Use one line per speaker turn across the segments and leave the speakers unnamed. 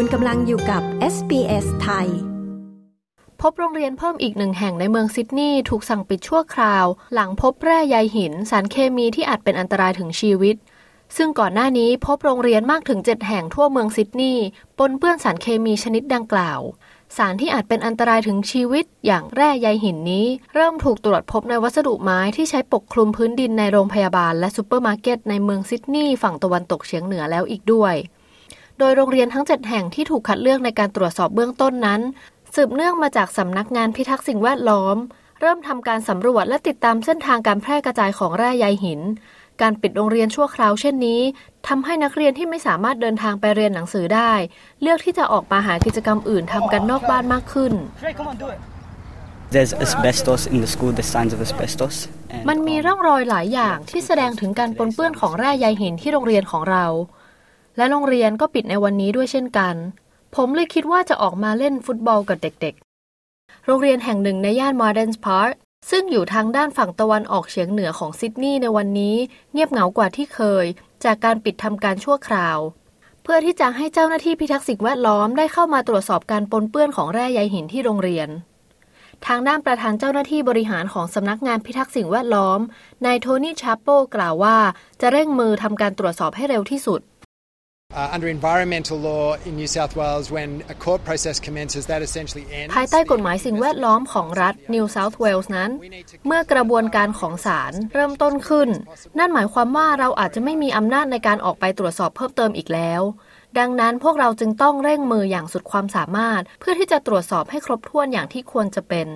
คุณกำลังอยู่กับ SBS ไทย
พบโรงเรียนเพิ่มอีกหนึ่งแห่งในเมืองซิดนีย์ถูกสั่งปิดชั่วคราว หลังพบแร่ใยหิน สารเคมีที่อาจเป็นอันตรายถึงชีวิต ซึ่งก่อนหน้านี้พบโรงเรียนมากถึง 7 แห่งทั่วเมืองซิดนีย์ปนเปื้อนสารเคมีชนิดดังกล่าว สารที่อาจเป็นอันตรายถึงชีวิต อย่างแร่ใยหินนี้ เริ่มถูกตรวจพบในวัสดุไม้ที่ใช้ปกคลุมพื้นดินในโรงพยาบาลและซูเปอร์มาร์เก็ตในเมืองซิดนีย์ฝั่งตะวันตกเฉียงเหนือแล้วอีกด้วย โดยโรงเรียนทั้ง 7 แห่งที่ถูกคัดเลือกในการตรวจสอบเบื้องต้นนั้น สืบเนื่องมาจากสำนักงานพิทักษ์สิ่งแวดล้อม เริ่มทำการสำรวจและติดตามเส้นทางการแพร่กระจายของแร่ใยหิน การปิดโรงเรียนชั่วคราวเช่นนี้ทำให้นักเรียนที่ไม่สามารถเดินทางไปเรียนหนังสือได้ เลือกที่จะออกมาหากิจกรรมอื่นทำกันนอกบ้านมากขึ้น
There's asbestos in the school, there's signs of asbestos. and,
มันมี
um,
ร่องรอยหลายอย่างที่แสดงถึงการปนเปื้อนของแร่ใยหินที่โรงเรียนของเรา และโรงเรียนก็ปิดในวันนี้ด้วยเช่นกัน ผมเลยคิดว่าจะออกมาเล่นฟุตบอลกับเด็กๆ โรงเรียนแห่งหนึ่งในย่าน Mardens Park ซึ่งอยู่ทางด้านฝั่งตะวันออกเฉียงเหนือของซิดนีย์ในวันนี้ เงียบเหงากว่าที่เคย จากการปิดทำการชั่วคราว เพื่อที่จะให้เจ้าหน้าที่พิทักษ์สิ่งแวดล้อมได้เข้ามาตรวจสอบการปนเปื้อนของแร่ใยหินที่โรงเรียน ทางด้านประธานเจ้าหน้าที่บริหารของสำนักงานพิทักษ์สิ่งแวดล้อมนายโทนี่ชาโปกล่าวว่า จะเร่งมือทำการตรวจสอบให้เร็วที่สุด ภายใต้กฎหมายสิ่งแวดล้อมของรัฐ New South Wales นั้น เมื่อกระบวนการของศาลเริ่มต้นขึ้น นั่นหมายความว่าเราอาจจะไม่มีอำนาจในการออกไปตรวจสอบเพิ่มเติมอีกแล้ว ดังนั้นพวกเราจึงต้องเร่งมืออย่างสุดความสามารถ เพื่อที่จะตรวจสอบให้ครบถ้วนอย่างที่ควรจะเป็น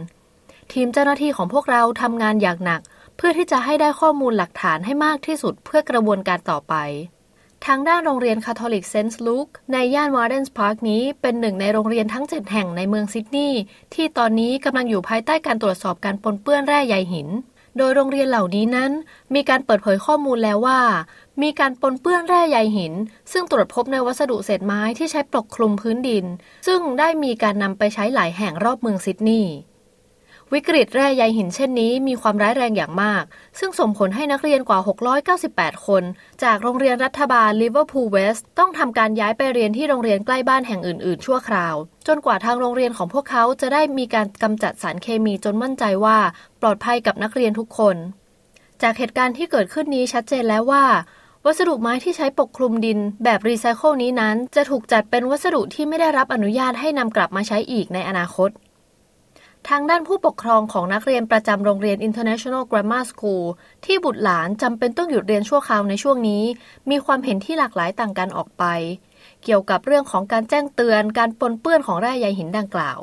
ทีมเจ้าหน้าที่ของพวกเราทำงานอย่างหนัก เพื่อที่จะให้ได้ข้อมูลหลักฐานให้มากที่สุดเพื่อกระบวนการต่อไป ทางด้านโรงเรียนคาทอลิกเซนต์ลูคในย่านมาร์สเดนพาร์คนี้เป็นหนึ่งในโรงเรียนทั้ง 7 แห่งในเมืองซิดนีย์ที่ตอนนี้กำลังอยู่ภายใต้การตรวจสอบการปนเปื้อนแร่ใยหิน โดยโรงเรียนเหล่านี้นั้น มีการเปิดเผยข้อมูลแล้วว่า มีการปนเปื้อนแร่ใยหิน ซึ่งตรวจพบในวัสดุเศษไม้ที่ใช้ปกคลุมพื้นดิน ซึ่งได้มีการนำไปใช้หลายแห่งรอบเมืองซิดนีย์ วิกฤตแร่ใยหินเช่นนี้มีความร้ายแรงอย่างมาก ซึ่งส่งผลให้นักเรียนกว่า 698 คน จากโรงเรียนรัฐบาลลิเวอร์พูลเวสต์ต้องทำการย้ายไปเรียนที่โรงเรียนใกล้บ้านแห่งอื่น ๆ ชั่วคราว จนกว่าทางโรงเรียนของพวกเขาจะได้มีการกำจัดสารเคมีจนมั่นใจว่า ปลอดภัยกับนักเรียนทุกคน จากเหตุการณ์ที่เกิดขึ้นนี้ชัดเจนแล้วว่าวัสดุไม้ที่ใช้ปกคลุมดินแบบรีไซเคิลนี้นั้น จะถูกจัดเป็นวัสดุที่ไม่ได้รับอนุญาตให้นำกลับมาใช้อีกในอนาคต ทางด้านผู้ปกครองของนักเรียนประจำโรงเรียน International Grammar School ที่บุตรหลานจำเป็นต้องหยุดเรียนชั่วคราวในช่วงนี้ มีความเห็นที่หลากหลายต่างกันออกไป เกี่ยวกับเรื่องของการแจ้งเตือนการปนเปื้อนของแร่ใยหินดังกล่าว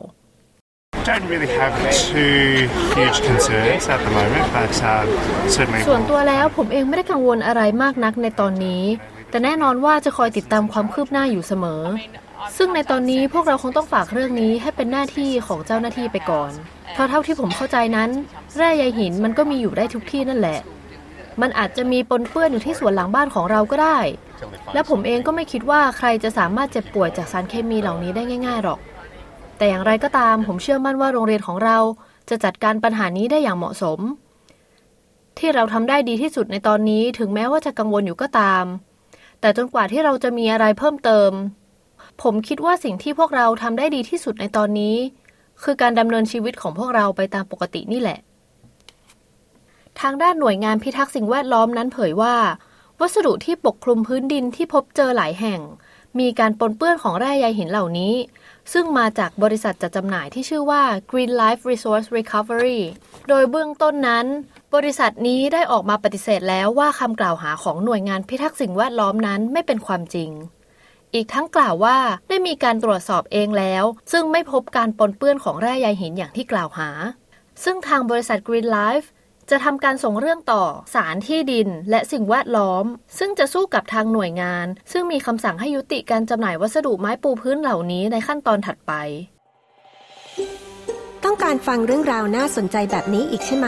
don't really have too huge concerns at the moment, but um, certainly
ส่วนตัวแล้วผมเองไม่ได้กังวลอะไรมากนักในตอนนี้ แต่แน่นอนว่าจะคอยติดตามความคืบหน้าอยู่เสมอ ซึ่งในตอนนี้พวกเราคงต้องฝากเรื่องนี้ให้เป็นหน้าที่ของเจ้าหน้าที่ไปก่อน เพราะเท่าที่ผมเข้าใจนั้น แร่ใยหินมันก็มีอยู่ได้ทุกที่นั่นแหละ มันอาจจะมีปนเปื้อนอยู่ที่สวนหลังบ้านของเราก็ได้ และผมเองก็ไม่คิดว่าใครจะสามารถเจ็บป่วยจากสารเคมีเหล่านี้ได้ง่าย ๆหรอก แต่อย่างไรก็ตามผมเชื่อมั่นว่าโรงเรียนของเราจะจัดการปัญหานี้ได้อย่างเหมาะสม ที่เราทำได้ดีที่สุดในตอนนี้ถึงแม้ว่าจะกังวลอยู่ก็ตาม แต่จนกว่าที่เราจะมีอะไรเพิ่มเติม ผมคิดว่าสิ่งที่พวกเราทำได้ดีที่สุดในตอนนี้ คือการดำเนินชีวิตของพวกเราไปตามปกตินี่แหละ ทางด้านหน่วยงานพิทักษ์สิ่งแวดล้อมนั้นเผยว่า วัสดุที่ปกคลุมพื้นดินที่พบเจอหลายแห่ง มีการปนเปื้อนของแร่ใยหินเหล่านี้ ซึ่งมาจากบริษัทจัดจำหน่ายที่ชื่อว่า Green Life Resource Recovery โดยเบื้องต้นนั้น บริษัทนี้ได้ออกมาปฏิเสธแล้วว่าคำกล่าวหาของหน่วยงานพิทักษ์สิ่งแวดล้อมนั้นไม่เป็นความจริง อีกทั้งกล่าวว่าได้มีการตรวจสอบเองแล้ว ซึ่งไม่พบการปนเปื้อนของแร่ใยหินอย่างที่กล่าวหา ซึ่งทางบริษัท Green Life จะทำการส่งเรื่องต่อสารที่ดินและสิ่งแวดล้อม ซึ่งจะสู้กับทางหน่วยงาน ซึ่งมีคำสั่งให้ยุติการจำหน่ายวัสดุไม้ปูพื้นเหล่านี้ในขั้นตอนถัดไป
ต้องการฟังเรื่องราวน่าสนใจแบบนี้อีกใช่ไหม